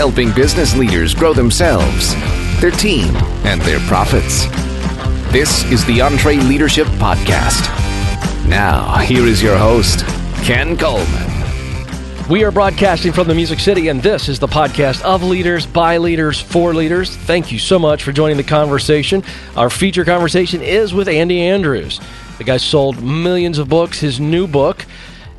helping business leaders grow themselves, their team, and their profits. This is the EntreLeadership Podcast. Now, here is your host, Ken Coleman. We are broadcasting from the Music City, and this is the podcast of leaders, by leaders, for leaders. Thank you so much for joining the conversation. Our feature conversation is with Andy Andrews. The guy sold millions of books. His new book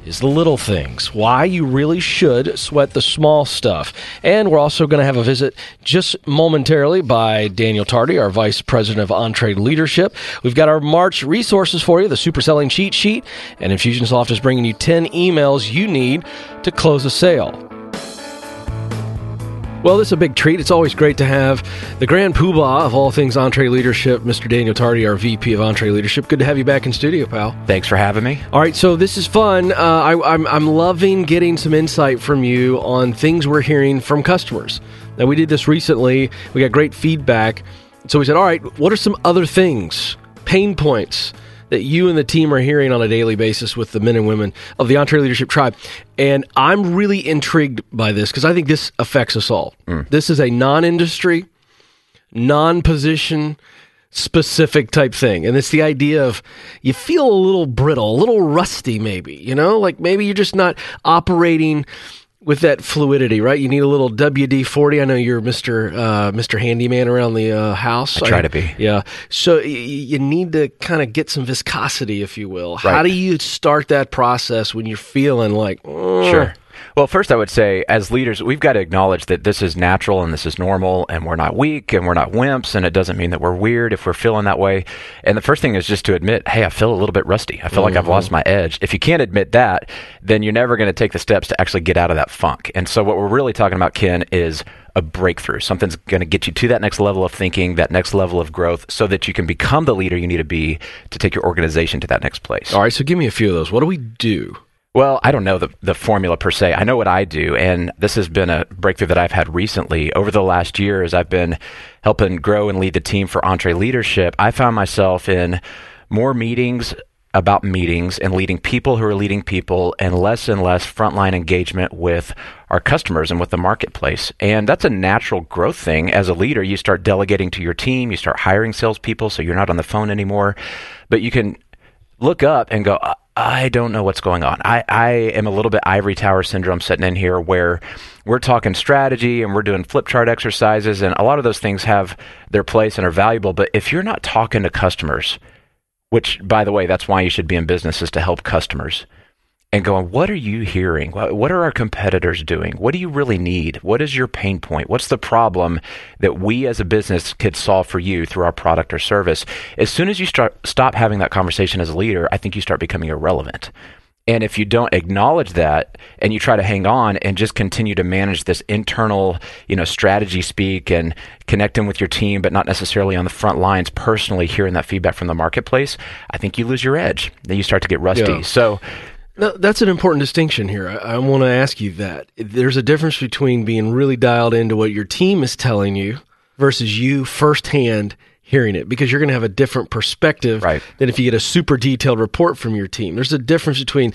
is The Little Things Why You Really Should Sweat the Small Stuff. And we're also going to have a visit just momentarily by Daniel Tardy, our Vice President of EntreLeadership. We've got our March resources for you, the super selling cheat sheet, and Infusionsoft is bringing you 10 emails you need to close a sale. Well, this is a big treat. It's always great to have the grand poobah of all things EntreLeadership, Mr. Daniel Tardy, our VP of EntreLeadership. Good to have you back in studio, pal. Thanks for having me. All right, so this is fun. Uh, I, I'm, I'm loving getting some insight from you on things we're hearing from customers. Now, we did this recently. We got great feedback. So we said, all right, what are some other things, pain points that you and the team are hearing on a daily basis with the men and women of the EntreLeadership tribe. And I'm really intrigued by this because I think this affects us all. Mm. This is a non industry, non position, specific type thing. And it's the idea of you feel a little brittle, a little rusty, maybe, you know, like maybe you're just not operating with that fluidity, right? You need a little WD forty. I know you're Mister uh, Mister Handyman around the uh, house. I try I, to be. Yeah. So y- you need to kind of get some viscosity, if you will. Right. How do you start that process when you're feeling like? Sure. Well, first, I would say, as leaders, we've got to acknowledge that this is natural and this is normal, and we're not weak and we're not wimps, and it doesn't mean that we're weird if we're feeling that way. And the first thing is just to admit, hey, I feel a little bit rusty. I feel mm-hmm. like I've lost mm-hmm. my edge. If you can't admit that, then you're never going to take the steps to actually get out of that funk. And so, what we're really talking about, Ken, is a breakthrough. Something's going to get you to that next level of thinking, that next level of growth, so that you can become the leader you need to be to take your organization to that next place. All right, so give me a few of those. What do we do? Well, I don't know the, the formula per se. I know what I do, and this has been a breakthrough that I've had recently. Over the last year, as I've been helping grow and lead the team for EntreLeadership, I found myself in more meetings about meetings and leading people who are leading people and less and less frontline engagement with our customers and with the marketplace. And that's a natural growth thing. As a leader, you start delegating to your team, you start hiring salespeople so you're not on the phone anymore. But you can look up and go, I don't know what's going on. I, I am a little bit ivory tower syndrome sitting in here where we're talking strategy and we're doing flip chart exercises, and a lot of those things have their place and are valuable. But if you're not talking to customers, which, by the way, that's why you should be in business is to help customers and going, what are you hearing? What are our competitors doing? What do you really need? What is your pain point? What's the problem that we as a business could solve for you through our product or service? As soon as you start stop having that conversation as a leader, I think you start becoming irrelevant. And if you don't acknowledge that and you try to hang on and just continue to manage this internal, you know, strategy speak and connect connecting with your team, but not necessarily on the front lines personally hearing that feedback from the marketplace, I think you lose your edge. Then you start to get rusty. Yeah. So now, that's an important distinction here. I, I want to ask you that. There's a difference between being really dialed into what your team is telling you versus you firsthand hearing it because you're going to have a different perspective right. than if you get a super detailed report from your team. There's a difference between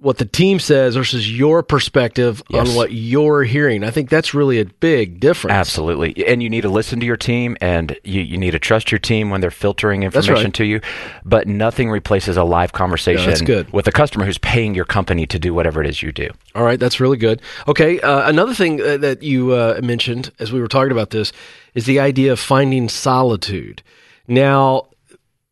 what the team says versus your perspective yes. on what you're hearing. I think that's really a big difference. Absolutely. And you need to listen to your team and you, you need to trust your team when they're filtering information right. to you. But nothing replaces a live conversation yeah, with a customer who's paying your company to do whatever it is you do. All right. That's really good. Okay. Uh, another thing uh, that you uh, mentioned as we were talking about this is the idea of finding solitude. Now,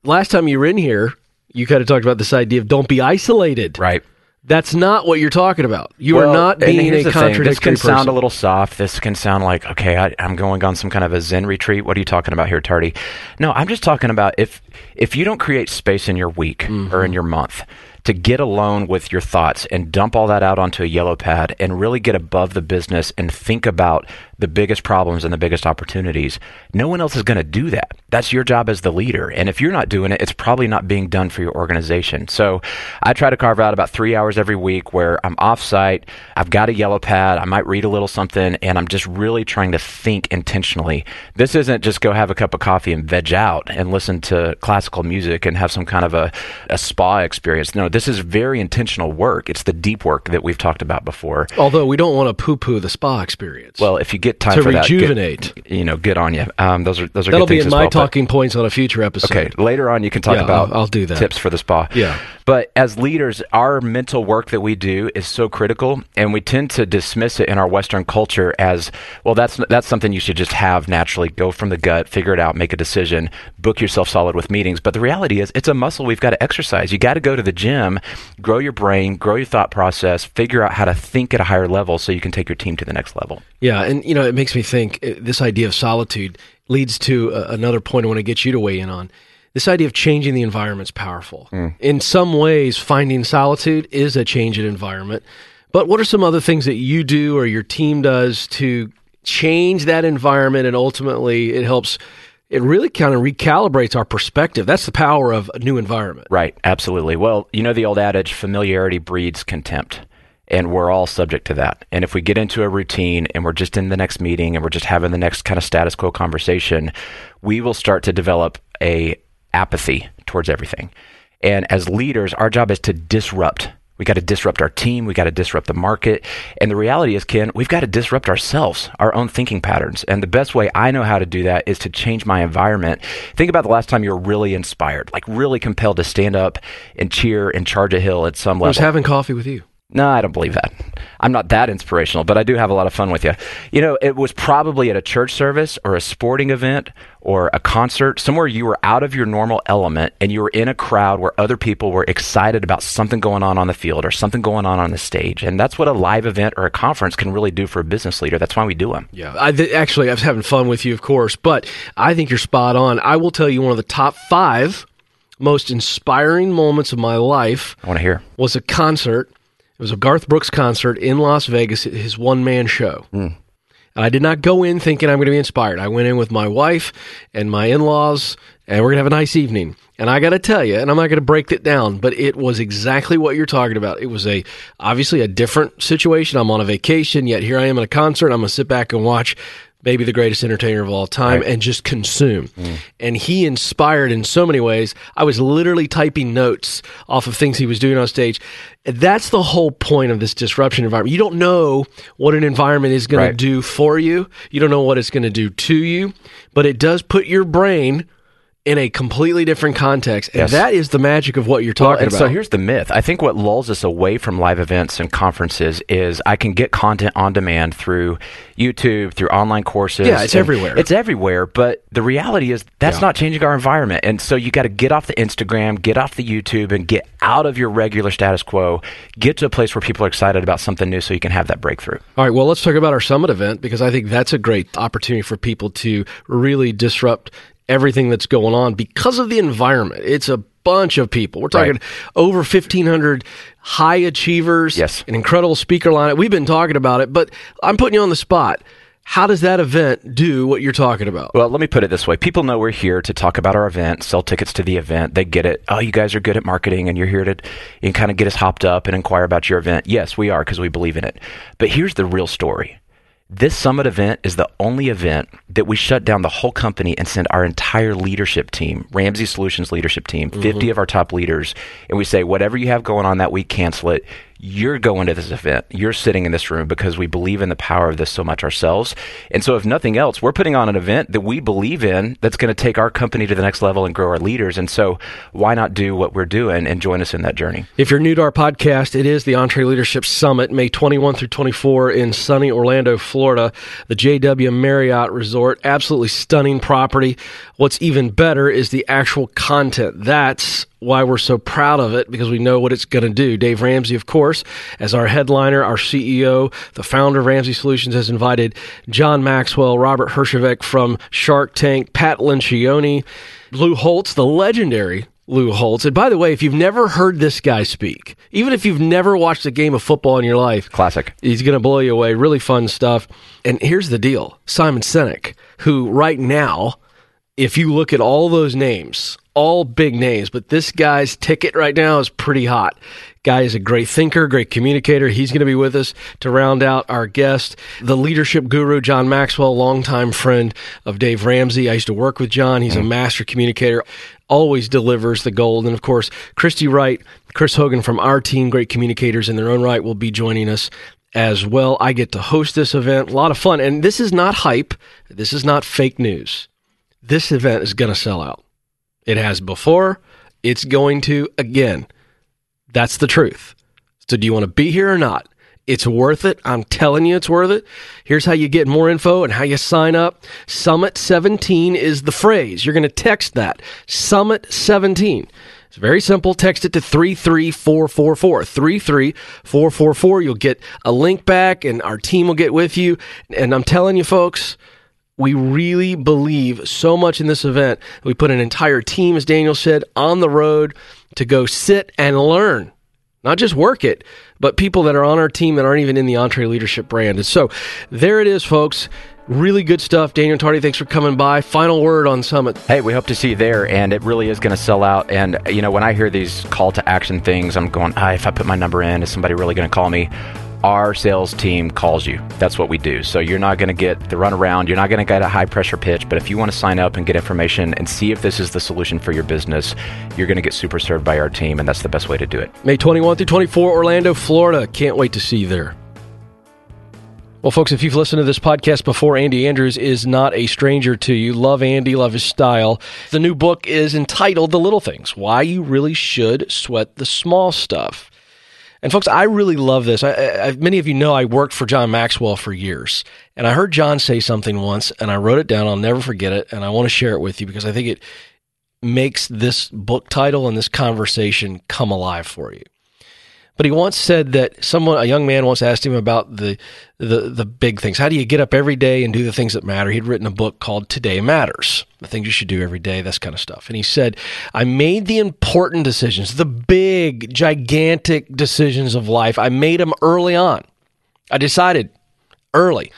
last time you were in here, you kind of talked about this idea of don't be isolated. Right. That's not what you're talking about. You well, are not being a contradictory This can person. sound a little soft. This can sound like, okay, I, am going on some kind of a Zen retreat. What are you talking about here, Tardy? No, I'm just talking about if if you don't create space in your week mm-hmm. or in your month to get alone with your thoughts and dump all that out onto a yellow pad and really get above the business and think about the biggest problems and the biggest opportunities. No one else is going to do that. That's your job as the leader. And if you're not doing it, it's probably not being done for your organization. So I try to carve out about three hours every week where I'm off site. I've got a yellow pad. I might read a little something and I'm just really trying to think intentionally. This isn't just go have a cup of coffee and veg out and listen to classical music and have some kind of a, a spa experience. No, this is very intentional work. It's the deep work that we've talked about before. Although we don't want to poo-poo the spa experience. Well, if you get time To for that, get- rejuvenate. you know, good on you. Um, those are those are That'll good be in my well, talking points on a future episode. Okay, later on you can talk Yeah, about I'll- I'll do that. tips for the spa. Yeah. But as leaders, our mental work that we do is so critical and we tend to dismiss it in our western culture as, well that's that's something you should just have naturally, go from the gut, figure it out, make a decision, book yourself solid with meetings. But the reality is it's a muscle we've got to exercise. You got to go to the gym, grow your brain, grow your thought process, figure out how to think at a higher level so you can take your team to the next level. Yeah, and you know, it makes me think uh, this idea of solitude leads to uh, another point I want to get you to weigh in on. This idea of changing the environment is powerful. Hmm. In some ways, finding solitude is a change in environment. But what are some other things that you do or your team does to change that environment and ultimately it helps it really kind of recalibrates our perspective. That's the power of a new environment. Right, absolutely. Well, you know the old adage familiarity breeds contempt. And we're all subject to that. And if we get into a routine and we're just in the next meeting and we're just having the next kind of status quo conversation, we will start to develop a apathy towards everything. And as leaders, our job is to disrupt. We got to disrupt our team. We got to disrupt the market. And the reality is, Ken, we've got to disrupt ourselves, our own thinking patterns. And the best way I know how to do that is to change my environment. Think about the last time you were really inspired, like really compelled to stand up and cheer and charge a hill at some level. I was having coffee with you. No, I don't believe that. I'm not that inspirational, but I do have a lot of fun with you. You know, it was probably at a church service or a sporting event or a concert, somewhere you were out of your normal element and you were in a crowd where other people were excited about something going on on the field or something going on on the stage. And that's what a live event or a conference can really do for a business leader. That's why we do them. Yeah, I th- actually I was having fun with you, of course, but I think you're spot on. I will tell you one of the top five most inspiring moments of my life I want to hear. was a concert. It was a Garth Brooks concert in Las Vegas, his one man show. Hmm. And I did not go in thinking I'm going to be inspired. I went in with my wife and my in laws, and we're going to have a nice evening. And I got to tell you, and I'm not going to break it down, but it was exactly what you're talking about. It was a obviously a different situation. I'm on a vacation, yet here I am at a concert. I'm going to sit back and watch maybe the greatest entertainer of all time and just consume. Mm. And he inspired in so many ways. I was literally typing notes off of things he was doing on stage. That's the whole point of this disruption environment. You don't know what an environment is going Right. to do for you. You don't know what it's going to do to you, but it does put your brain in a completely different context. And Yes. that is the magic of what you're Well, talking and about. so here's the myth. I think what lulls us away from live events and conferences is I can get content on demand through YouTube, through online courses. Yeah, it's everywhere. It's everywhere, but the reality is that's Yeah. not changing our environment. And so you got to get off the Instagram, get off the YouTube, and get out of your regular status quo. Get to a place where people are excited about something new so you can have that breakthrough. All right, well, let's talk about our summit event because I think that's a great opportunity for people to really disrupt everything that's going on because of the environment. It's a bunch of people. We're talking Right. over 1,500 high achievers, Yes. an incredible speaker lineup. We've been talking about it, but I'm putting you on the spot. How does that event do what you're talking about? Well, let me put it this way. People know we're here to talk about our event, sell tickets to the event. They get it. Oh, you guys are good at marketing and you're here to and kind of get us hopped up and inquire about your event. Yes, we are because we believe in it. But here's the real story. This summit event is the only event that we shut down the whole company and send our entire leadership team, Ramsey Solutions leadership team, mm-hmm. 50 of our top leaders, and we say, whatever you have going on that week, cancel it. You're going to this event. You're sitting in this room because we believe in the power of this so much ourselves. And so, if nothing else, we're putting on an event that we believe in that's going to take our company to the next level and grow our leaders. And so, why not do what we're doing and join us in that journey? If you're new to our podcast, it is the EntreLeadership Summit, May 21 through 24 in sunny Orlando, Florida, the JW Marriott Resort. Absolutely stunning property. What's even better is the actual content. That's why we're so proud of it because we know what it's going to do. Dave Ramsey, of course, as our headliner, our CEO, the founder of Ramsey Solutions, has invited John Maxwell, Robert Herjavec from Shark Tank, Pat Lencioni, Lou Holtz, the legendary Lou Holtz. And by the way, if you've never heard this guy speak, even if you've never watched a game of football in your life, Classic. he's going to blow you away. Really fun stuff. And here's the deal Simon Sinek, who right now, if you look at all those names all big names, but this guy's ticket right now is pretty hot. Guy is a great thinker, great communicator. He's going to be with us to round out our guest, the leadership guru, John Maxwell, longtime friend of Dave Ramsey. I used to work with John. He's a mm-hmm. master communicator, always delivers the gold. And of course, Christy Wright, Chris Hogan from our team, great communicators in their own right, will be joining us as well. I get to host this event. A lot of fun. And this is not hype. This is not fake news. This event is going to sell out. It has before. It's going to again. That's the truth. So, do you want to be here or not? It's worth it. I'm telling you, it's worth it. Here's how you get more info and how you sign up. Summit 17 is the phrase. You're going to text that. Summit 17. It's very simple. Text it to 33444. 33444. You'll get a link back and our team will get with you. And I'm telling you, folks, we really believe so much in this event. We put an entire team, as Daniel said, on the road to go sit and learn, not just work it, but people that are on our team that aren't even in the EntreLeadership brand. And so there it is, folks. Really good stuff. Daniel Tardy, thanks for coming by. Final word on Summit. Hey, we hope to see you there, and it really is going to sell out. And, you know, when I hear these call to action things, I'm going, ah, if I put my number in, is somebody really going to call me? Our sales team calls you. That's what we do. So you're not going to get the runaround. You're not going to get a high pressure pitch. But if you want to sign up and get information and see if this is the solution for your business, you're going to get super served by our team. And that's the best way to do it. May 21 through 24, Orlando, Florida. Can't wait to see you there. Well, folks, if you've listened to this podcast before, Andy Andrews is not a stranger to you. Love Andy, love his style. The new book is entitled The Little Things Why You Really Should Sweat the Small Stuff. And folks, I really love this. I, I, many of you know I worked for John Maxwell for years, and I heard John say something once, and I wrote it down. I'll never forget it, and I want to share it with you because I think it makes this book title and this conversation come alive for you. But he once said that someone, a young man, once asked him about the, the the big things. How do you get up every day and do the things that matter? He'd written a book called Today Matters, the things you should do every day, this kind of stuff. And he said, I made the important decisions, the big, gigantic decisions of life. I made them early on. I decided early.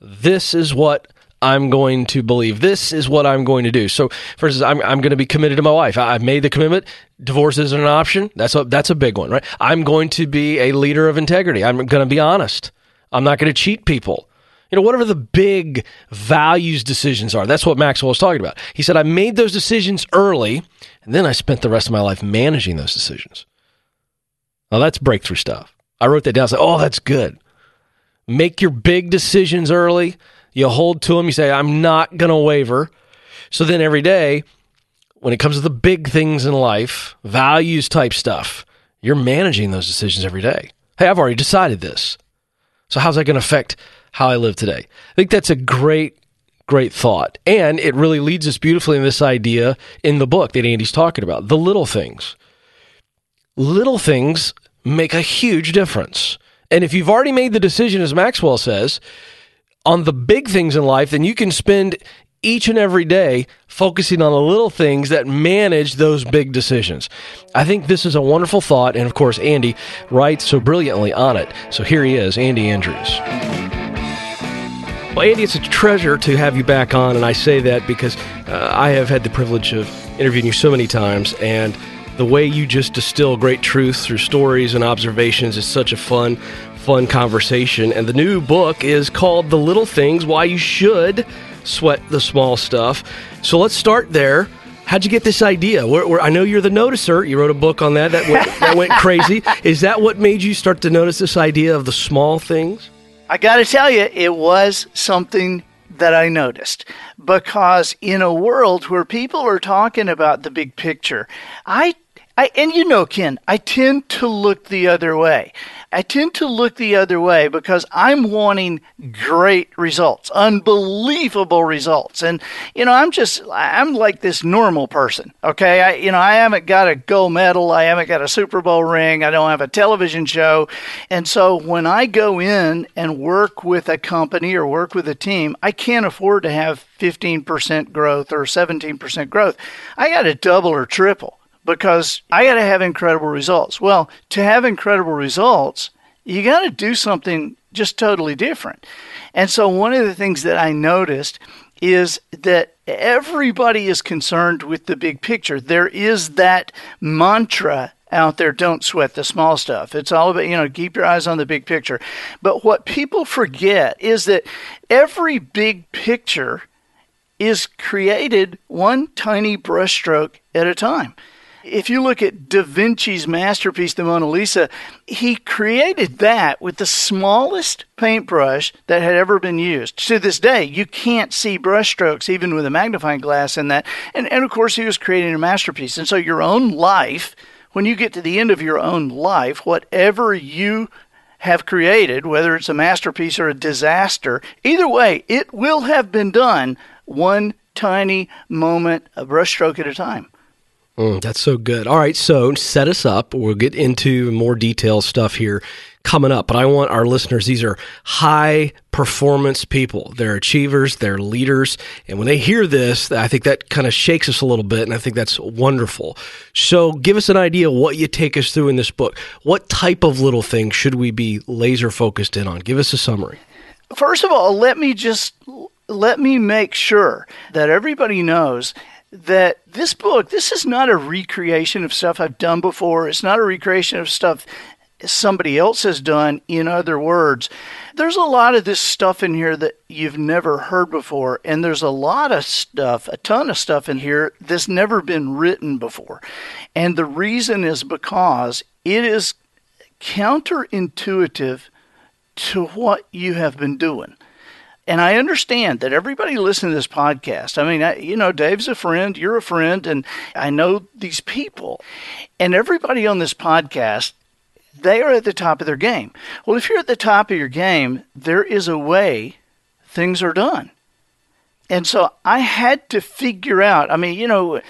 This is what I'm going to believe. This is what I'm going to do. So, for instance, I'm, I'm going to be committed to my wife. I've made the commitment. Divorce isn't an option. That's a, that's a big one, right? I'm going to be a leader of integrity. I'm going to be honest. I'm not going to cheat people. You know, whatever the big values decisions are, that's what Maxwell was talking about. He said, I made those decisions early, and then I spent the rest of my life managing those decisions. Now, that's breakthrough stuff. I wrote that down. I said, oh, that's good. Make your big decisions early you hold to them. You say, I'm not going to waver. So then every day, when it comes to the big things in life, values type stuff, you're managing those decisions every day. Hey, I've already decided this. So how's that going to affect how I live today? I think that's a great, great thought. And it really leads us beautifully in this idea in the book that Andy's talking about the little things. Little things make a huge difference. And if you've already made the decision, as Maxwell says, on the big things in life, then you can spend each and every day focusing on the little things that manage those big decisions. I think this is a wonderful thought. And of course, Andy writes so brilliantly on it. So here he is, Andy Andrews. Well, Andy, it's a treasure to have you back on. And I say that because uh, I have had the privilege of interviewing you so many times. And the way you just distill great truths through stories and observations is such a fun, fun conversation. And the new book is called The Little Things Why You Should Sweat the Small Stuff. So let's start there. How'd you get this idea? Where, where, I know you're the noticer. You wrote a book on that. That went, that went crazy. Is that what made you start to notice this idea of the small things? I got to tell you, it was something that I noticed because in a world where people are talking about the big picture, I I, and you know, Ken, I tend to look the other way. I tend to look the other way because I'm wanting great results, unbelievable results. And, you know, I'm just, I'm like this normal person. Okay. I, you know, I haven't got a gold medal. I haven't got a Super Bowl ring. I don't have a television show. And so when I go in and work with a company or work with a team, I can't afford to have 15% growth or 17% growth. I got to double or triple because I got to have incredible results. Well, to have incredible results, you got to do something just totally different. And so, one of the things that I noticed is that everybody is concerned with the big picture. There is that mantra out there don't sweat the small stuff. It's all about, you know, keep your eyes on the big picture. But what people forget is that every big picture is created one tiny brushstroke at a time. If you look at Da Vinci's masterpiece, the Mona Lisa, he created that with the smallest paintbrush that had ever been used. To this day, you can't see brushstrokes even with a magnifying glass in that. And, and of course, he was creating a masterpiece. And so your own life when you get to the end of your own life, whatever you have created, whether it's a masterpiece or a disaster, either way, it will have been done one tiny moment, a brushstroke at a time. Mm, that's so good. All right, so set us up. We'll get into more detailed stuff here coming up. But I want our listeners, these are high performance people. They're achievers, they're leaders. And when they hear this, I think that kind of shakes us a little bit. And I think that's wonderful. So give us an idea what you take us through in this book. What type of little things should we be laser focused in on? Give us a summary. First of all, let me just let me make sure that everybody knows that this book, this is not a recreation of stuff I've done before. It's not a recreation of stuff somebody else has done. In other words, there's a lot of this stuff in here that you've never heard before, and there's a lot of stuff, a ton of stuff in here that's never been written before. And the reason is because it is counterintuitive to what you have been doing. And I understand that everybody listening to this podcast, I mean, I, you know, Dave's a friend, you're a friend, and I know these people. And everybody on this podcast they are at the top of their game. Well, if you're at the top of your game, there is a way things are done. And so I had to figure out, I mean, you know,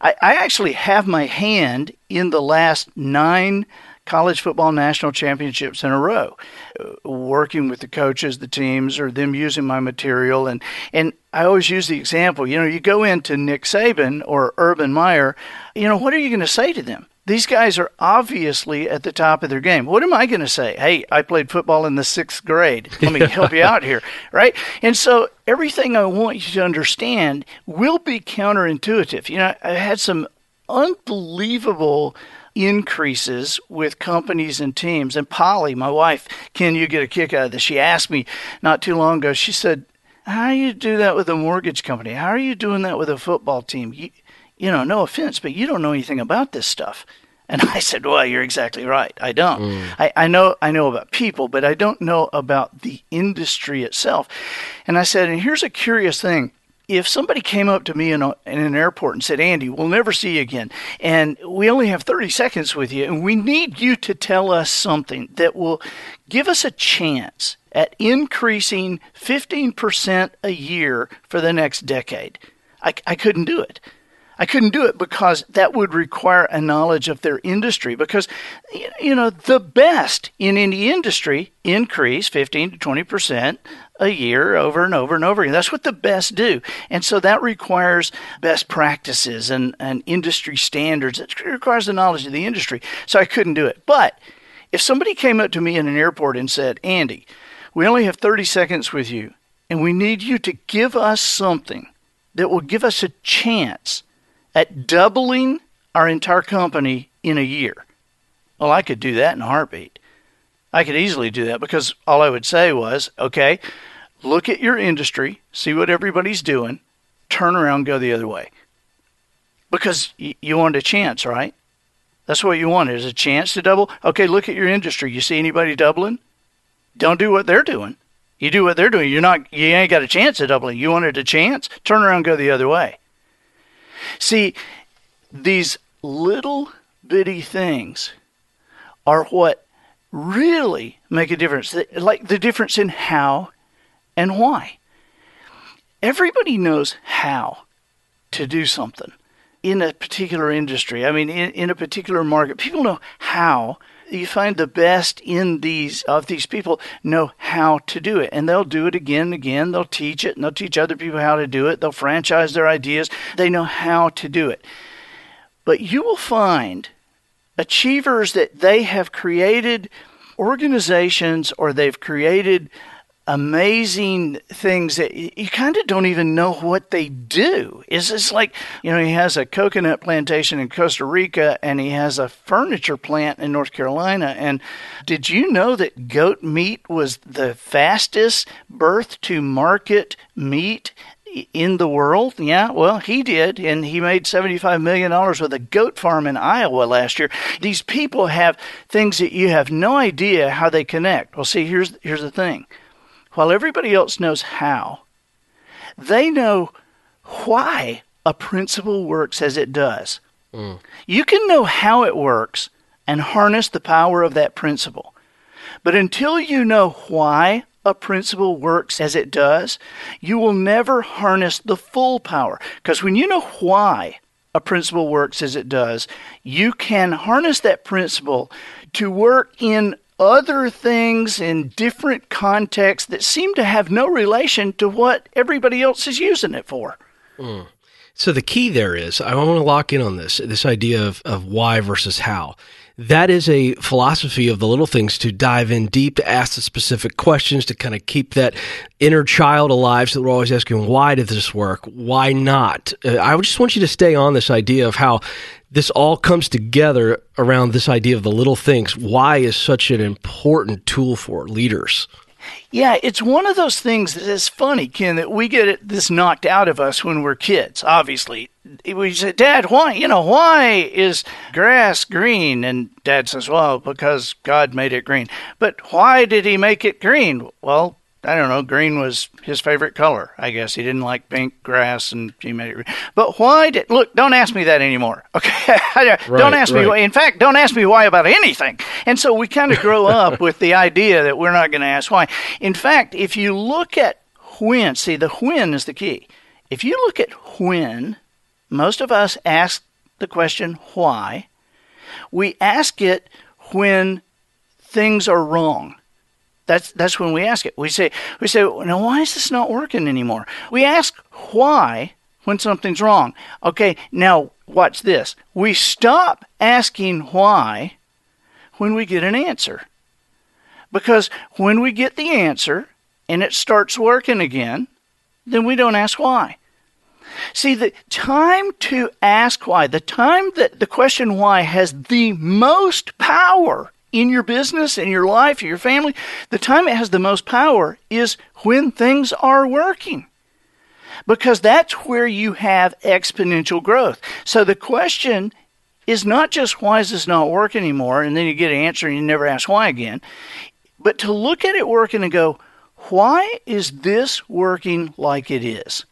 I, I actually have my hand in the last nine college football national championships in a row, uh, working with the coaches, the teams, or them using my material. And, and I always use the example, you know, you go into Nick Saban or Urban Meyer, you know, what are you going to say to them? These guys are obviously at the top of their game. What am I going to say? Hey, I played football in the sixth grade. Let me help you out here, right? And so everything I want you to understand will be counterintuitive. You know, I had some unbelievable increases with companies and teams. And Polly, my wife, can you get a kick out of this? She asked me not too long ago. She said, "How do you do that with a mortgage company? How are you doing that with a football team? You, you know, no offense, but you don't know anything about this stuff." And I said, "Well, you're exactly right. I don't. Mm. I, I know I know about people, but I don't know about the industry itself." And I said, "And here's a curious thing." If somebody came up to me in, a, in an airport and said, Andy, we'll never see you again, and we only have 30 seconds with you, and we need you to tell us something that will give us a chance at increasing 15% a year for the next decade, I, I couldn't do it. I couldn't do it because that would require a knowledge of their industry. Because, you know, the best in any industry increase 15 to 20 percent a year over and over and over again. That's what the best do. And so that requires best practices and, and industry standards. It requires the knowledge of the industry. So I couldn't do it. But if somebody came up to me in an airport and said, Andy, we only have 30 seconds with you, and we need you to give us something that will give us a chance at doubling our entire company in a year. Well, I could do that in a heartbeat. I could easily do that because all I would say was, okay, look at your industry, see what everybody's doing, turn around, go the other way. Because you wanted a chance, right? That's what you wanted, is a chance to double. Okay, look at your industry. You see anybody doubling? Don't do what they're doing. You do what they're doing. You're not. You ain't got a chance at doubling. You wanted a chance. Turn around, go the other way. See, these little bitty things are what really make a difference, like the difference in how and why. Everybody knows how to do something in a particular industry. I mean, in, in a particular market, people know how you find the best in these of these people know how to do it. And they'll do it again and again. They'll teach it and they'll teach other people how to do it. They'll franchise their ideas. They know how to do it. But you will find achievers that they have created organizations or they've created amazing things that you kind of don't even know what they do. It's just like, you know, he has a coconut plantation in Costa Rica and he has a furniture plant in North Carolina. And did you know that goat meat was the fastest birth to market meat in the world? Yeah, well, he did, and he made $75 million with a goat farm in Iowa last year. These people have things that you have no idea how they connect. Well, see, here's, here's the thing while everybody else knows how, they know why a principle works as it does. Mm. You can know how it works and harness the power of that principle. But until you know why a principle works as it does, you will never harness the full power. Because when you know why a principle works as it does, you can harness that principle to work in other things in different contexts that seem to have no relation to what everybody else is using it for. Mm. So the key there is I want to lock in on this this idea of, of why versus how that is a philosophy of the little things to dive in deep, to ask the specific questions, to kind of keep that inner child alive. So we're always asking, why did this work? Why not? Uh, I just want you to stay on this idea of how this all comes together around this idea of the little things. Why is such an important tool for leaders? Yeah, it's one of those things that is funny, Ken, that we get this knocked out of us when we're kids, obviously. We say, Dad, why, you know, why is grass green? And Dad says, well, because God made it green. But why did he make it green? Well, I don't know, green was his favorite color. I guess he didn't like pink grass and he made it green. But why did, look, don't ask me that anymore. Okay. don't right, ask right. me, in fact, don't ask me why about anything. And so we kind of grow up with the idea that we're not going to ask why. In fact, if you look at when, see, the when is the key. If you look at when, most of us ask the question why. We ask it when things are wrong. That's that's when we ask it. We say we say, now why is this not working anymore? We ask why when something's wrong. Okay, now watch this. We stop asking why when we get an answer. Because when we get the answer and it starts working again, then we don't ask why. See, the time to ask why, the time that the question why has the most power in your business, in your life, in your family, the time it has the most power is when things are working. Because that's where you have exponential growth. So the question is not just why is this not work anymore, and then you get an answer and you never ask why again, but to look at it working and go, why is this working like it is?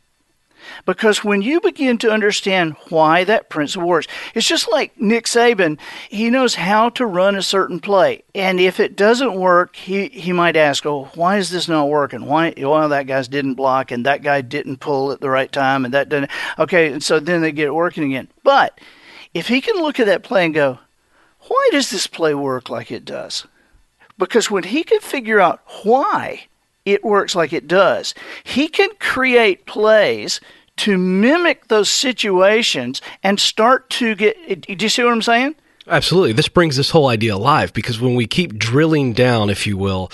Because when you begin to understand why that principle works, it's just like Nick Saban. He knows how to run a certain play. And if it doesn't work, he, he might ask, oh, why is this not working? Why, well, that guy's didn't block and that guy didn't pull at the right time and that didn't. Okay, and so then they get it working again. But if he can look at that play and go, why does this play work like it does? Because when he can figure out why it works like it does, he can create plays to mimic those situations and start to get. Do you see what I'm saying? Absolutely. This brings this whole idea alive because when we keep drilling down, if you will,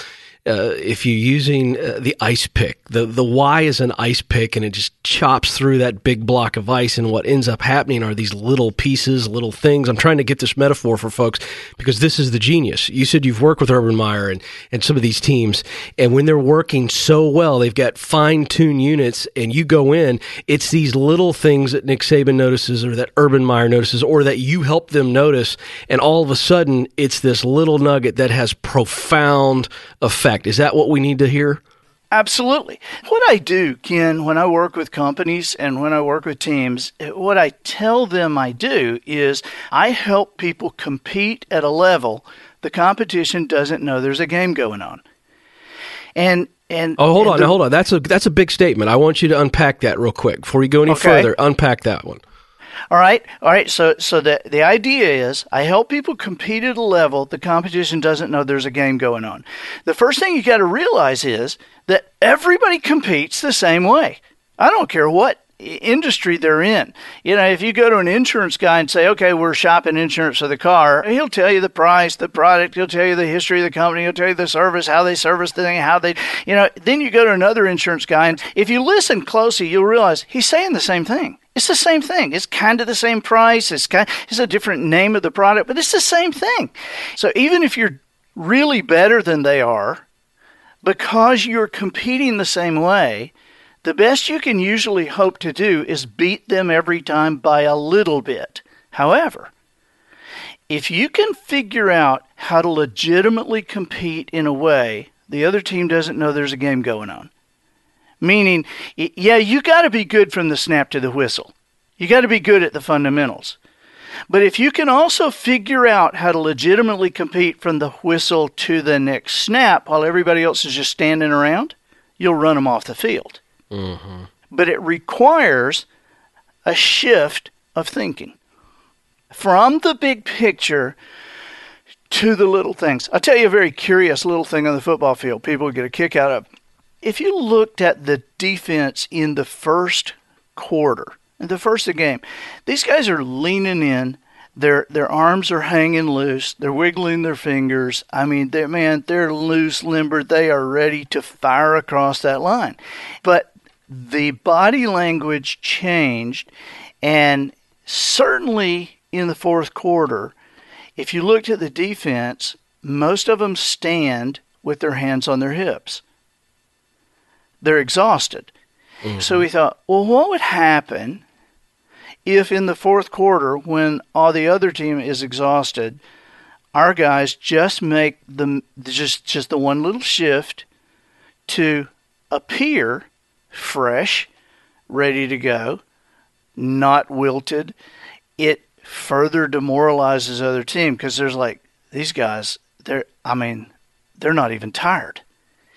uh, if you're using uh, the ice pick, the the Y is an ice pick, and it just chops through that big block of ice. And what ends up happening are these little pieces, little things. I'm trying to get this metaphor for folks because this is the genius. You said you've worked with Urban Meyer and and some of these teams, and when they're working so well, they've got fine tuned units, and you go in, it's these little things that Nick Saban notices, or that Urban Meyer notices, or that you help them notice, and all of a sudden, it's this little nugget that has profound effect effect. Is that what we need to hear? Absolutely. What I do, Ken, when I work with companies and when I work with teams, what I tell them I do is I help people compete at a level the competition doesn't know there's a game going on. And and Oh, hold and on, the, hold on. That's a that's a big statement. I want you to unpack that real quick before you go any okay. further. Unpack that one. All right, all right. So, so the the idea is, I help people compete at a level the competition doesn't know there's a game going on. The first thing you got to realize is that everybody competes the same way. I don't care what industry they're in. You know, if you go to an insurance guy and say, okay, we're shopping insurance for the car, he'll tell you the price, the product, he'll tell you the history of the company, he'll tell you the service, how they service the thing, how they, you know, then you go to another insurance guy, and if you listen closely, you'll realize he's saying the same thing. It's the same thing. It's kind of the same price. It's kind, it's a different name of the product, but it's the same thing. So even if you're really better than they are, because you're competing the same way, the best you can usually hope to do is beat them every time by a little bit. However, if you can figure out how to legitimately compete in a way the other team doesn't know there's a game going on, meaning, yeah, you got to be good from the snap to the whistle. You got to be good at the fundamentals. But if you can also figure out how to legitimately compete from the whistle to the next snap while everybody else is just standing around, you'll run them off the field. Mm-hmm. But it requires a shift of thinking from the big picture to the little things. I'll tell you a very curious little thing on the football field people get a kick out of. If you looked at the defense in the first quarter, in the first of the game, these guys are leaning in. Their their arms are hanging loose. They're wiggling their fingers. I mean, they man, they're loose, limbered. They are ready to fire across that line. But the body language changed, and certainly in the fourth quarter, if you looked at the defense, most of them stand with their hands on their hips. They're exhausted. Mm-hmm. So we thought, well, what would happen if in the fourth quarter, when all the other team is exhausted, our guys just make the just just the one little shift to appear fresh, ready to go, not wilted. It further demoralizes other team because there's like these guys. They're I mean they're not even tired.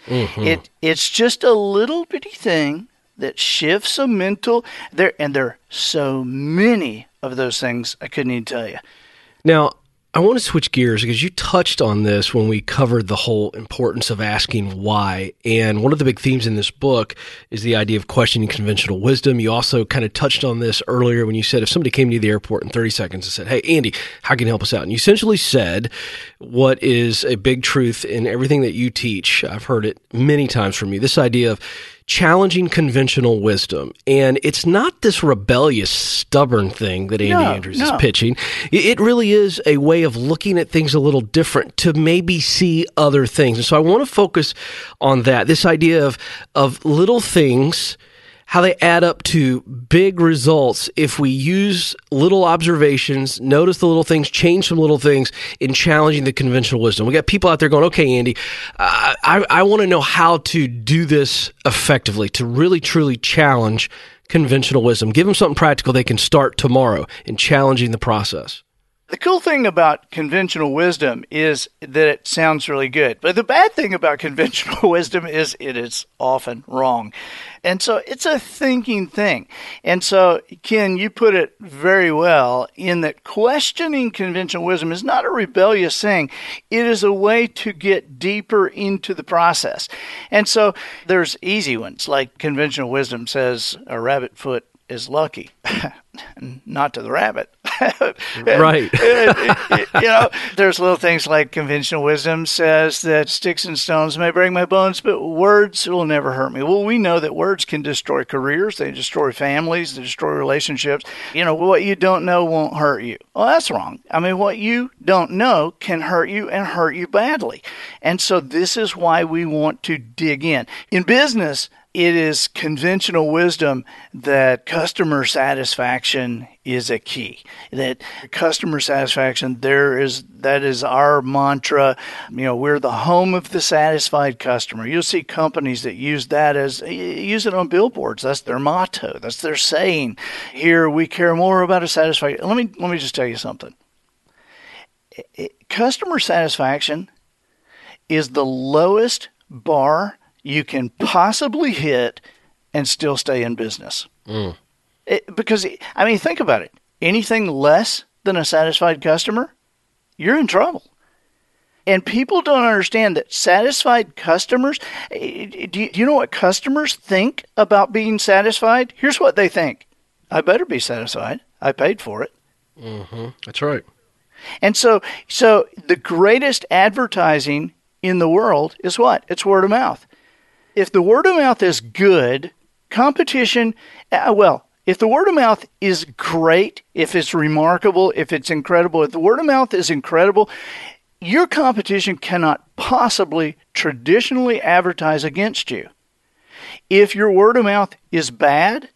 Mm-hmm. It it's just a little bitty thing that shifts a mental there and there are so many of those things I couldn't even tell you. Now I want to switch gears because you touched on this when we covered the whole importance of asking why. And one of the big themes in this book is the idea of questioning conventional wisdom. You also kind of touched on this earlier when you said if somebody came to the airport in 30 seconds and said, Hey, Andy, how can you help us out? And you essentially said what is a big truth in everything that you teach. I've heard it many times from you. This idea of challenging conventional wisdom. And it's not this rebellious, stubborn thing that Andy no, Andrews no. is pitching. It really is a way of looking at things a little different to maybe see other things. And so I want to focus on that this idea of, of little things how they add up to big results if we use little observations, notice the little things, change some little things in challenging the conventional wisdom. We got people out there going, okay, Andy, uh, I, I want to know how to do this effectively, to really truly challenge conventional wisdom. Give them something practical they can start tomorrow in challenging the process. The cool thing about conventional wisdom is that it sounds really good. But the bad thing about conventional wisdom is it is often wrong. And so it's a thinking thing. And so, Ken, you put it very well in that questioning conventional wisdom is not a rebellious thing. It is a way to get deeper into the process. And so there's easy ones like conventional wisdom says a rabbit foot is lucky. Not to the rabbit. right. Eh, eh, eh, you know, there's little things like conventional wisdom says that sticks and stones may break my bones, but words will never hurt me. Well, we know that words can destroy careers, they destroy families, they destroy relationships. You know, what you don't know won't hurt you. Well, that's wrong. I mean, what you don't know can hurt you and hurt you badly. And so this is why we want to dig in. In business, it is conventional wisdom that customer satisfaction is a key. That customer satisfaction, there is that is our mantra. You know, we're the home of the satisfied customer. You'll see companies that use that as use it on billboards. That's their motto. That's their saying. Here we care more about a satisfied. Let me let me just tell you something. Customer satisfaction is the lowest bar you can possibly hit and still stay in business. Mm. It, because, I mean, think about it. Anything less than a satisfied customer, you're in trouble. and people don't understand that satisfied customers. eh, Do you, know what customers think about being satisfied? Here's what they think: I better be satisfied. I paid for it. That's right. And so, so the greatest advertising in the world is what? It's word of mouth. If the word of mouth is good, competition, uh, well, if the word of mouth is great, if it's remarkable, if it's incredible, if the word of mouth is incredible, your competition cannot possibly traditionally advertise against you. If your word of mouth is bad,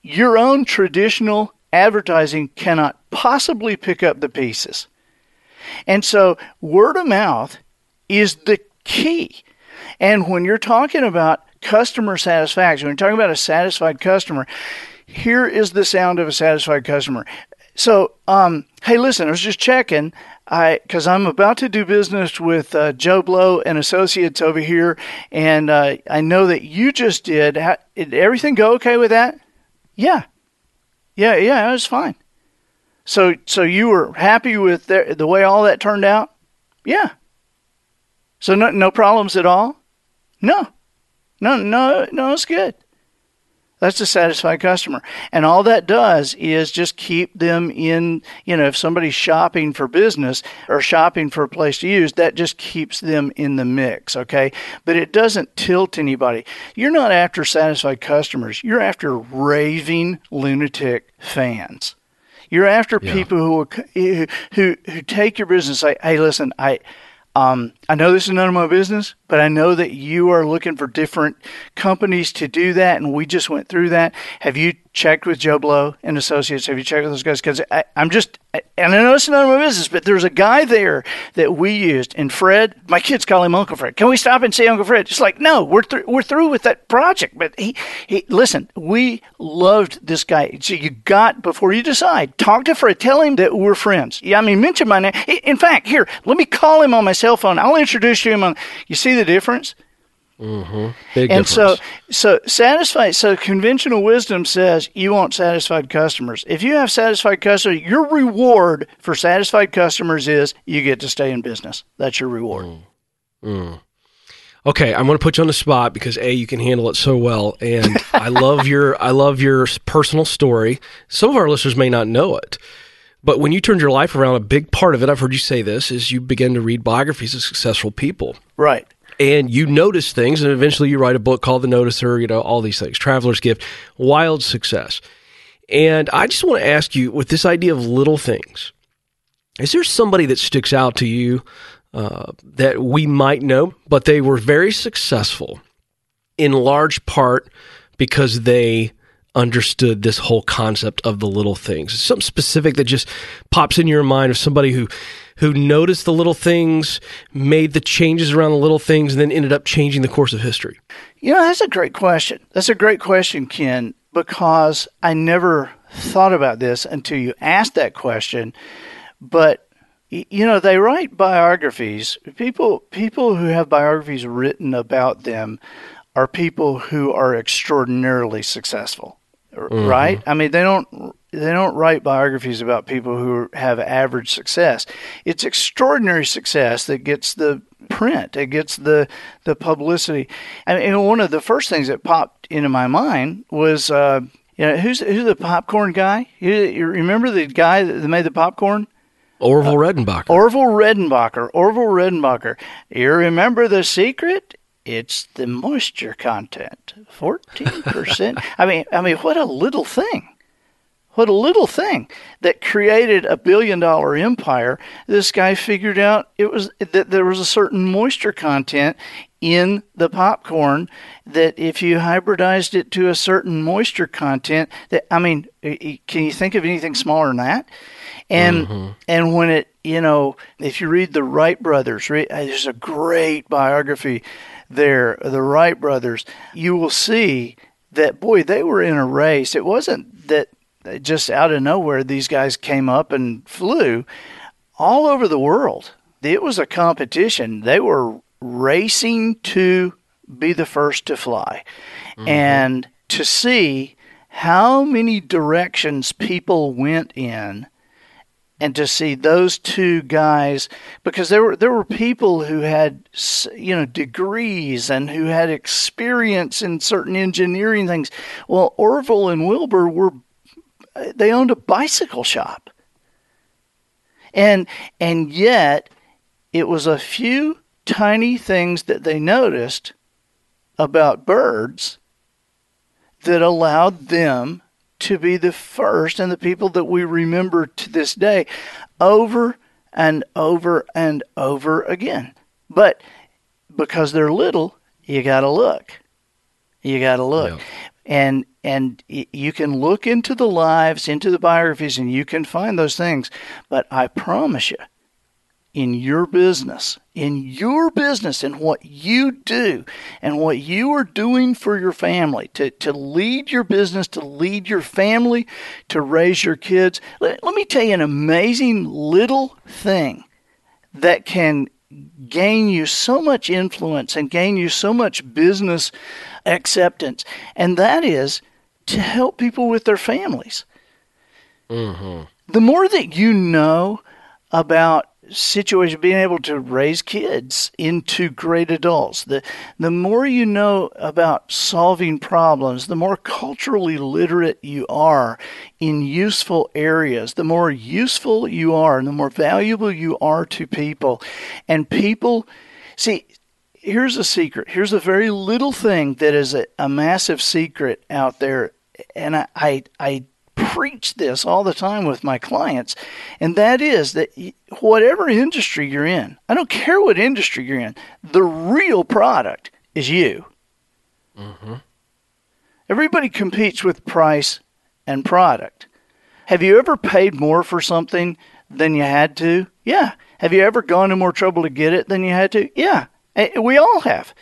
your own traditional advertising cannot possibly pick up the pieces. And so, word of mouth is the key. And when you're talking about customer satisfaction, when you're talking about a satisfied customer, here is the sound of a satisfied customer. So, um, hey, listen, I was just checking, I because I'm about to do business with uh, Joe Blow and Associates over here, and uh, I know that you just did. Did everything go okay with that? Yeah, yeah, yeah, it was fine. So, so you were happy with the, the way all that turned out? Yeah. So no, no problems at all? No, no, no, no, it's good. That's a satisfied customer. And all that does is just keep them in, you know, if somebody's shopping for business or shopping for a place to use, that just keeps them in the mix, okay? But it doesn't tilt anybody. You're not after satisfied customers, you're after raving lunatic fans. You're after Yeah. people who, who who who take your business and say, "Hey, listen, I um, I know this is none of my business, but I know that you are looking for different companies to do that, and we just went through that. Have you checked with Joe Blow and Associates? Have you checked with those guys? Because I'm just, and I know it's none of my business, but there's a guy there that we used, and Fred, my kids call him Uncle Fred. Can we stop and say Uncle Fred? It's like, no, we're through, we're through with that project. But he, he, listen, we loved this guy. So you got before you decide, talk to Fred, tell him that we're friends. Yeah, I mean, mention my name. In fact, here, let me call him on my cell phone. I'll introduce you him on. You see the difference? Mm-hmm. Big and difference. so so satisfied so conventional wisdom says you want satisfied customers. If you have satisfied customers your reward for satisfied customers is you get to stay in business. That's your reward. Mm. Mm. Okay, I'm going to put you on the spot because a you can handle it so well, and I love your I love your personal story. Some of our listeners may not know it, but when you turned your life around, a big part of it, I've heard you say this, is you began to read biographies of successful people, right and you notice things, and eventually you write a book called The Noticer. You know all these things, Traveler's Gift, wild success. And I just want to ask you, with this idea of little things, is there somebody that sticks out to you uh, that we might know, but they were very successful in large part because they understood this whole concept of the little things. Something specific that just pops in your mind of somebody who who noticed the little things, made the changes around the little things, and then ended up changing the course of history. you know that's a great question. That's a great question ken because i never thought about this until you asked that question. But you know they write biographies. People people who have biographies written about them are people who are extraordinarily successful r- right i mean they don't they don't write biographies about people who have average success it's extraordinary success that gets the print it gets the the publicity I mean, one of the first things that popped into my mind was uh you know who's who's the popcorn guy you, you remember the guy that made the popcorn Orville Redenbacher. Orville Redenbacher. Orville Redenbacher. You remember the secret? It's the moisture content. Fourteen percent. I mean, I mean, what a little thing. What a little thing that created a billion dollar empire. This guy figured out it was that there was a certain moisture content in the popcorn that if you hybridized it to a certain moisture content that I mean, can you think of anything smaller than that? And and when it you know if you read the Wright brothers, read, uh, there's a great biography there, the Wright brothers. You will see that boy they were in a race. It wasn't that just out of nowhere these guys came up and flew all over the world. It was a competition. They were racing to be the first to fly. Mm-hmm. And to see how many directions people went in and to see those two guys because there were there were people who had you know degrees and who had experience in certain engineering things. Well Orville and Wilbur were they owned a bicycle shop. And and yet it was a few tiny things that they noticed about birds that allowed them to be the first and the people that we remember to this day over and over and over again. But because they're little, you got to look. You got to look. Yeah. And and you can look into the lives, into the biographies and you can find those things, but I promise you in your business, in your business, in what you do, and what you are doing for your family, to, to lead your business, to lead your family, to raise your kids. Let, let me tell you an amazing little thing that can gain you so much influence and gain you so much business acceptance, and that is to help people with their families. Mm-hmm. The more that you know about situation being able to raise kids into great adults. The the more you know about solving problems the more culturally literate you are in useful areas the more useful you are and the more valuable you are to people. And people see here's a secret. Here's a very little thing that is a, a massive secret out there and I, I, I preach this all the time with my clients, and that is that whatever industry you're in, I don't care what industry you're in, the real product is you. Mm-hmm. Everybody competes with price and product. Have you ever paid more for something than you had to? Yeah. Have you ever gone to more trouble to get it than you had to? Yeah. We all have.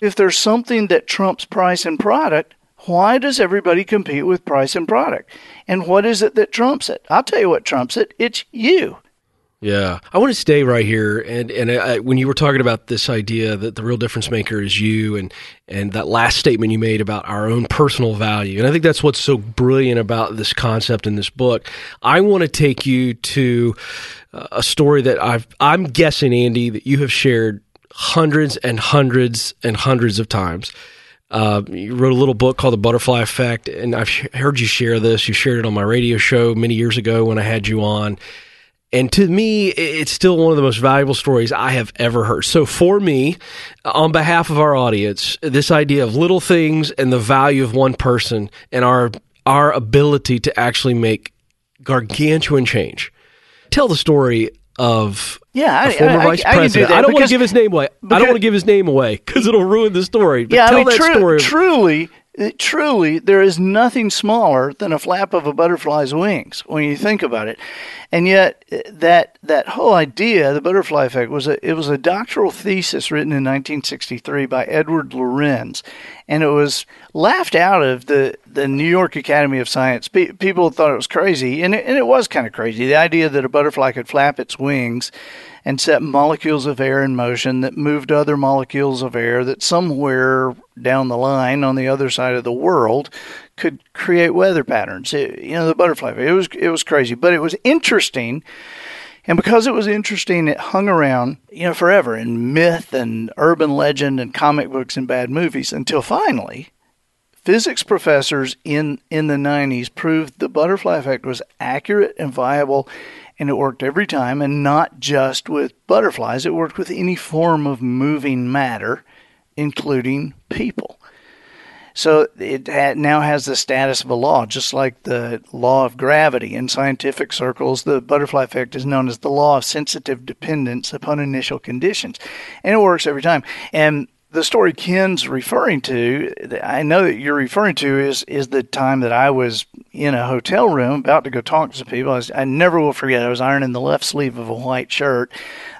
If there's something that trumps price and product, why does everybody compete with price and product? And what is it that trumps it? I'll tell you what trumps it. It's you. Yeah, I want to stay right here, and and I, when you were talking about this idea that the real difference maker is you, and and that last statement you made about our own personal value, and I think that's what's so brilliant about this concept in this book. I want to take you to uh, a story that I've I'm guessing Andy that you have shared hundreds and hundreds and hundreds of times. Uh, you wrote a little book called The Butterfly Effect, and I've heard you share this. You shared it on my radio show many years ago when I had you on. And to me, it's still one of the most valuable stories I have ever heard. So, for me, on behalf of our audience, this idea of little things and the value of one person and our our ability to actually make gargantuan change. Tell the story of yeah, I, former I, vice I, president. I, I don't want to give his name away. I don't want to give his name away because it'll ruin the story. But yeah, tell I mean, that tru- story. truly, truly, there is nothing smaller than a flap of a butterfly's wings when you think about it. And yet, eh, that that whole idea, the butterfly effect, was a it was a doctoral thesis written in 1963 by Edward Lorenz, and it was laughed out of the the New York Academy of Science. Pe- people thought it was crazy, and it, and it was kind of crazy. The idea that a butterfly could flap its wings and set molecules of air in motion that moved other molecules of air that somewhere down the line on the other side of the world could create weather patterns. It, you know, the butterfly. It was it was crazy, but it was interesting. And because it was interesting, it hung around, you know, forever in myth and urban legend and comic books and bad movies until finally physics professors in, in the 90s proved the butterfly effect was accurate and viable and it worked every time, and not just with butterflies, it worked with any form of moving matter, including people. So it now has the status of a law, just like the law of gravity. In scientific circles, the butterfly effect is known as the law of sensitive dependence upon initial conditions. And it works every time. And the story Ken's referring to, I know that you're referring to, is is the time that I was in a hotel room about to go talk to some people. I, was, I never will forget. I was ironing the left sleeve of a white shirt.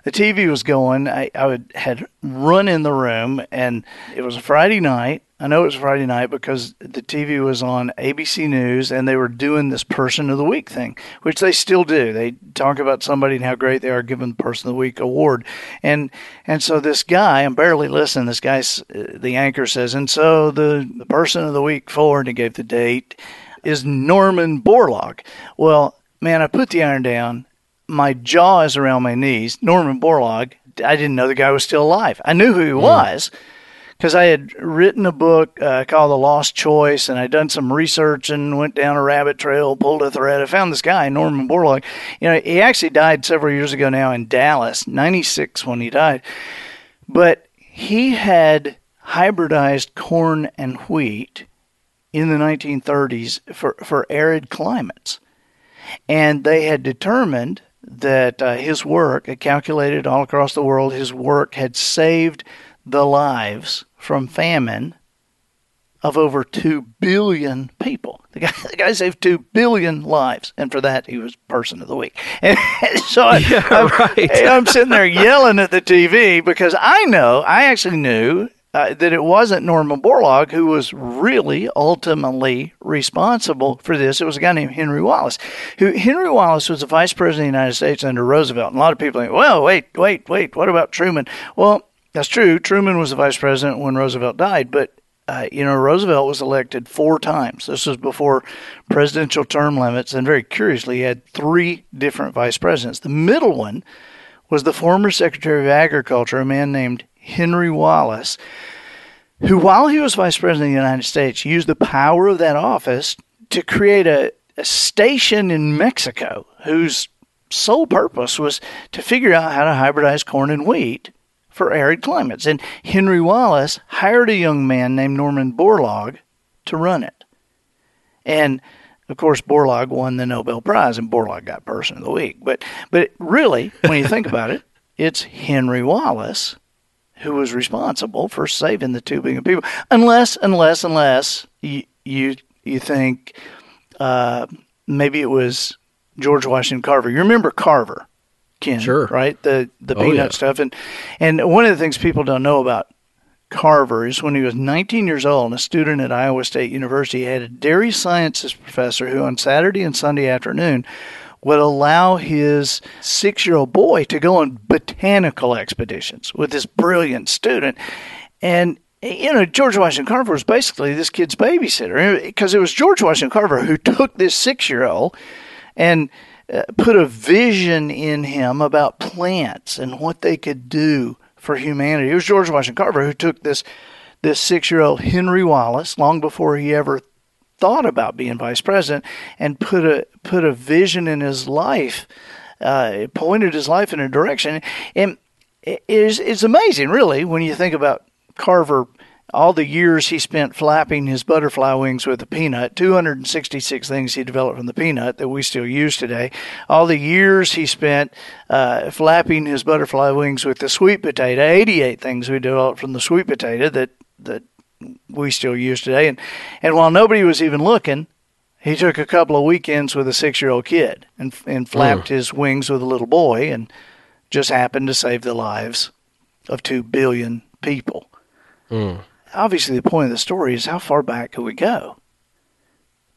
The TV was going. I, I would, had run in the room, and it was a Friday night. I know it was Friday night because the TV was on ABC News and they were doing this Person of the Week thing, which they still do. They talk about somebody and how great they are given the Person of the Week award. And and so this guy, I'm barely listening. This guy, the anchor says, and so the, the Person of the Week for, and he gave the date, is Norman Borlaug. Well, man, I put the iron down my jaw is around my knees. Norman Borlaug, I didn't know the guy was still alive. I knew who he mm. was because I had written a book uh, called The Lost Choice, and I'd done some research and went down a rabbit trail, pulled a thread. I found this guy, Norman Borlaug. You know, he actually died several years ago now in Dallas, 96 when he died. But he had hybridized corn and wheat in the 1930s for, for arid climates. And they had determined that uh, his work, calculated all across the world, his work had saved the lives from famine of over 2 billion people. The guy, the guy saved 2 billion lives, and for that, he was Person of the Week. And so I, yeah, I'm, right. I'm sitting there yelling at the TV because I know, I actually knew uh, that it wasn't Norman Borlaug who was really ultimately responsible for this. It was a guy named Henry Wallace. Who Henry Wallace was the vice president of the United States under Roosevelt. And a lot of people think, well, wait, wait, wait. What about Truman? Well, that's true. Truman was the vice president when Roosevelt died, but uh, you know, Roosevelt was elected four times. This was before presidential term limits, and very curiously, he had three different vice presidents. The middle one was the former Secretary of Agriculture, a man named Henry Wallace, who, while he was Vice President of the United States, used the power of that office to create a, a station in Mexico whose sole purpose was to figure out how to hybridize corn and wheat for arid climates. And Henry Wallace hired a young man named Norman Borlaug to run it. And of course, Borlaug won the Nobel Prize, and Borlaug got Person of the Week. But but really, when you think about it, it's Henry Wallace who was responsible for saving the two billion people. Unless, unless, unless you you, you think uh, maybe it was George Washington Carver. You remember Carver, Ken? Sure. Right. The the oh, peanut yeah. stuff, and and one of the things people don't know about Carver is when he was 19 years old and a student at Iowa State University, had a dairy sciences professor who on Saturday and Sunday afternoon would allow his six year old boy to go on botanical expeditions with this brilliant student. And, you know, George Washington Carver was basically this kid's babysitter because it was George Washington Carver who took this six year old and put a vision in him about plants and what they could do for humanity. It was George Washington Carver who took this this six year old Henry Wallace long before he ever thought about being vice president and put a put a vision in his life, uh, pointed his life in a direction, and it is it's amazing, really, when you think about Carver. All the years he spent flapping his butterfly wings with a peanut, 266 things he developed from the peanut that we still use today. All the years he spent uh, flapping his butterfly wings with the sweet potato, 88 things we developed from the sweet potato that that we still use today. And and while nobody was even looking, he took a couple of weekends with a six year old kid and and flapped mm. his wings with a little boy and just happened to save the lives of two billion people. Mm. Obviously, the point of the story is how far back could we go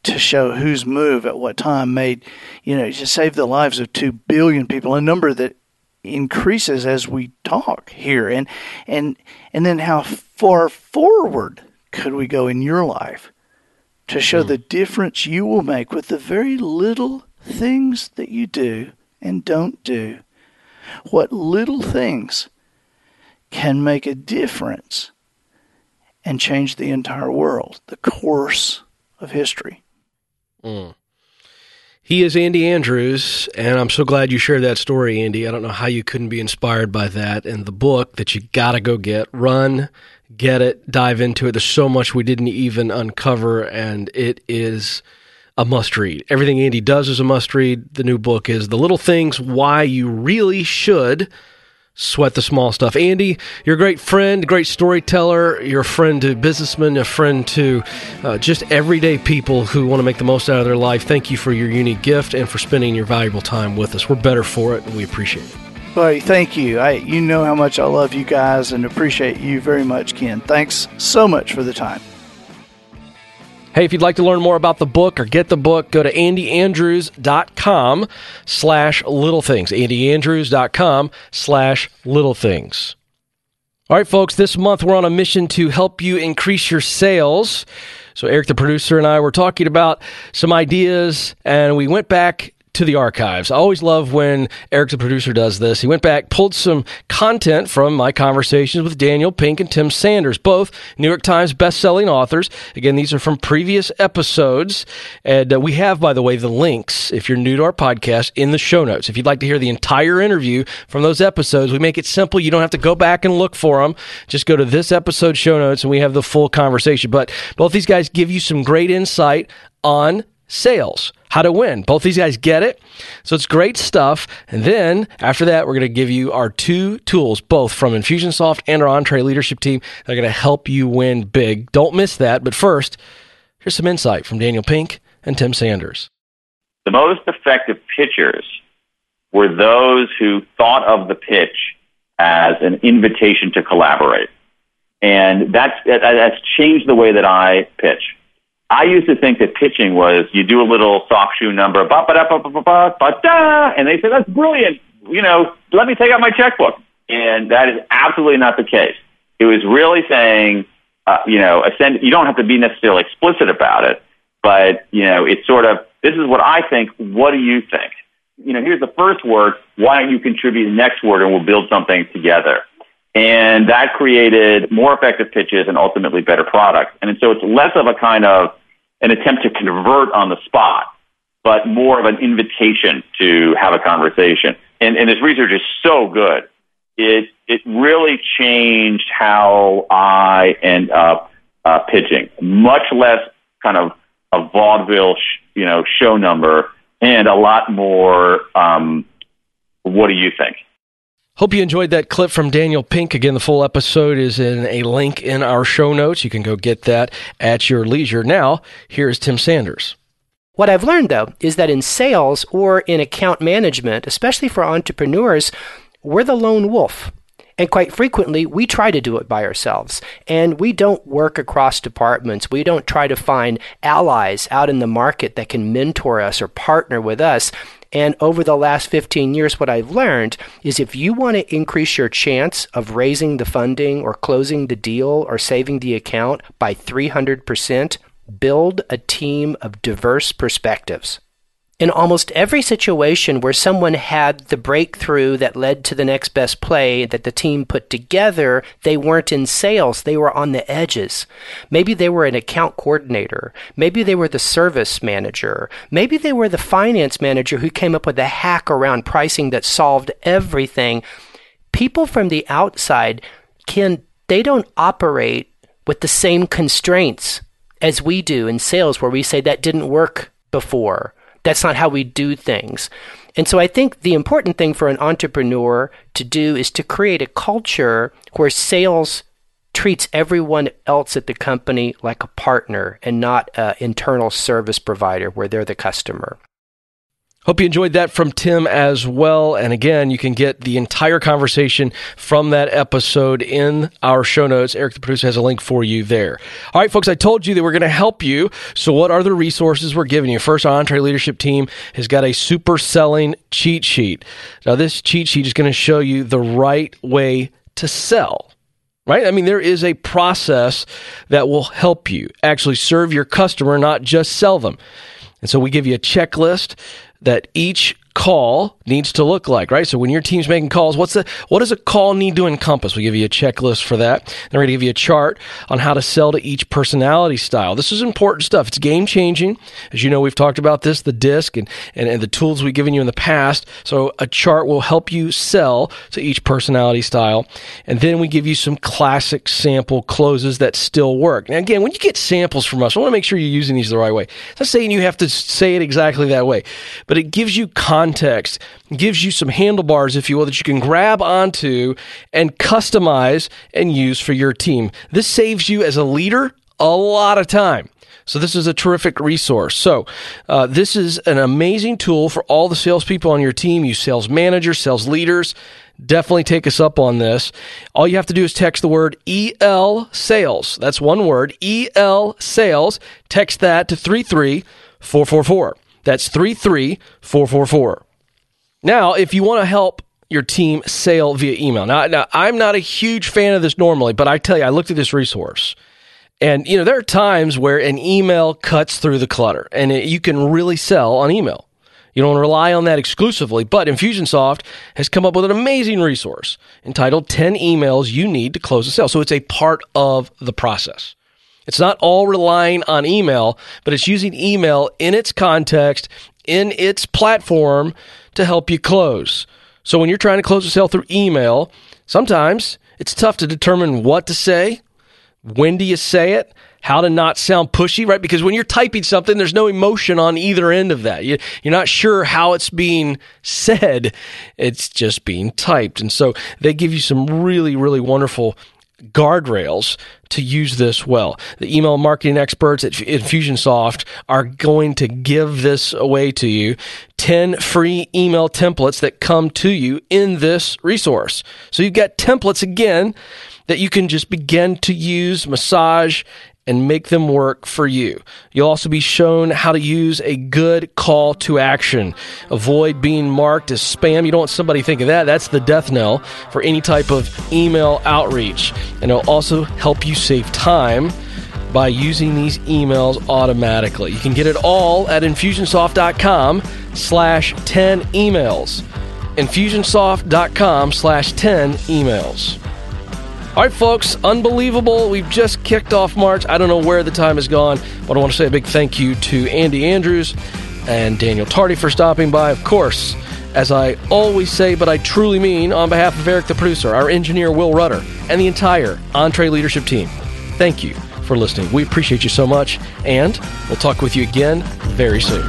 to show whose move at what time made, you know, to save the lives of two billion people, a number that increases as we talk here, and and and then how far forward could we go in your life to show mm. the difference you will make with the very little things that you do and don't do? What little things can make a difference and change the entire world, the course of history. Mm. He is Andy Andrews, and I'm so glad you shared that story, Andy. I don't know how you couldn't be inspired by that. And the book that you got to go get, run, get it, dive into it. There's so much we didn't even uncover, and it is a must read. Everything Andy does is a must read. The new book is The Little Things Why You Really Should Sweat the Small Stuff. Andy, you're a great friend, great storyteller. You're a friend to businessmen, a friend to uh, just everyday people who want to make the most out of their life. Thank you for your unique gift and for spending your valuable time with us. We're better for it, and we appreciate it. Buddy, thank you. I, you know how much I love you guys and appreciate you very much, Ken. Thanks so much for the time. Hey, if you'd like to learn more about the book or get the book, go to andyandrews.com slash little things. andyandrews.com slash little things. All right, folks, this month we're on a mission to help you increase your sales. So Eric, the producer, and I were talking about some ideas, and we went back to the archives. I always love when Eric, the producer, does this. He went back, pulled some content from my conversations with Daniel Pink and Tim Sanders, both New York Times best-selling authors. Again, these are from previous episodes, and uh, we have, by the way, the links if you're new to our podcast in the show notes. If you'd like to hear the entire interview from those episodes, we make it simple. You don't have to go back and look for them. Just go to this episode show notes, and we have the full conversation. But both these guys give you some great insight on sales, how to win. Both these guys get it. So it's great stuff. And then after that, we're going to give you our two tools, both from Infusionsoft and our EntreLeadership team. They're going to help you win big. Don't miss that. But first, here's some insight from Daniel Pink and Tim Sanders. The most effective pitchers were those who thought of the pitch as an invitation to collaborate. And that's, that's changed the way that I pitch. I used to think that pitching was you do a little soft shoe number, da, and they say that's brilliant. You know, let me take out my checkbook, and that is absolutely not the case. It was really saying, uh, you know, ascend, you don't have to be necessarily explicit about it, but you know, it's sort of this is what I think. What do you think? You know, here's the first word. Why don't you contribute the next word, and we'll build something together. And that created more effective pitches and ultimately better products. And so it's less of a kind of an attempt to convert on the spot, but more of an invitation to have a conversation. And, and this research is so good. It, it really changed how I end up uh, pitching. Much less kind of a vaudeville, sh- you know, show number and a lot more, um, what do you think? Hope you enjoyed that clip from Daniel Pink. Again, the full episode is in a link in our show notes. You can go get that at your leisure. Now, here's Tim Sanders. What I've learned, though, is that in sales or in account management, especially for entrepreneurs, we're the lone wolf. And quite frequently, we try to do it by ourselves. And we don't work across departments. We don't try to find allies out in the market that can mentor us or partner with us. And over the last 15 years, what I've learned is if you want to increase your chance of raising the funding or closing the deal or saving the account by 300%, build a team of diverse perspectives in almost every situation where someone had the breakthrough that led to the next best play that the team put together, they weren't in sales. They were on the edges. Maybe they were an account coordinator. Maybe they were the service manager. Maybe they were the finance manager who came up with a hack around pricing that solved everything. People from the outside can, they don't operate with the same constraints as we do in sales where we say that didn't work before that's not how we do things. And so I think the important thing for an entrepreneur to do is to create a culture where sales treats everyone else at the company like a partner and not an internal service provider where they're the customer. Hope you enjoyed that from Tim as well. And again, you can get the entire conversation from that episode in our show notes. Eric, the producer, has a link for you there. All right, folks, I told you that we're going to help you. So, what are the resources we're giving you? First, our EntreLeadership team has got a super selling cheat sheet. Now, this cheat sheet is going to show you the right way to sell right? I mean, there is a process that will help you actually serve your customer, not just sell them. And so we give you a checklist that each call needs to look like, right? So when your team's making calls, what's the what does a call need to encompass? We give you a checklist for that. Then we're going to give you a chart on how to sell to each personality style. This is important stuff. It's game changing. As you know, we've talked about this, the disc and, and, and the tools we've given you in the past. So a chart will help you sell to each personality style. And then we give you some classic sample closes that still work. Now again, when you get samples from us, I want to make sure you're using these the right way. It's not saying you have to say it exactly that way, but it gives you context gives you some handlebars, if you will, that you can grab onto and customize and use for your team. This saves you as a leader a lot of time. So this is a terrific resource. So uh, this is an amazing tool for all the salespeople on your team, you sales managers, sales leaders. Definitely take us up on this. All you have to do is text the word EL sales. That's one word, EL sales. Text that to 33444. That's 33444. Now, if you want to help your team sale via email. Now, now, I'm not a huge fan of this normally, but I tell you, I looked at this resource. And, you know, there are times where an email cuts through the clutter and it, you can really sell on email. You don't rely on that exclusively, but Infusionsoft has come up with an amazing resource entitled 10 Emails You Need to Close a Sale. So it's a part of the process. It's not all relying on email, but it's using email in its context, in its platform to help you close. So when you're trying to close a sale through email, sometimes it's tough to determine what to say, when do you say it, how to not sound pushy, right? Because when you're typing something, there's no emotion on either end of that. You, are not sure how it's being said. It's just being typed. And so they give you some really, really wonderful guardrails to use this well. The email marketing experts at Infusionsoft are going to give this away to you 10 free email templates that come to you in this resource. So you've got templates again that you can just begin to use, massage, and make them work for you. You'll also be shown how to use a good call to action. Avoid being marked as spam. You don't want somebody thinking that. That's the death knell for any type of email outreach. And it'll also help you save time by using these emails automatically. You can get it all at infusionsoft.com slash 10 emails. Infusionsoft.com slash 10 emails. All right, folks, unbelievable. We've just kicked off March. I don't know where the time has gone, but I want to say a big thank you to Andy Andrews and Daniel Tardy for stopping by. Of course, as I always say, but I truly mean, on behalf of Eric the producer, our engineer Will Rudder, and the entire EntreLeadership team, thank you for listening. We appreciate you so much, and we'll talk with you again very soon.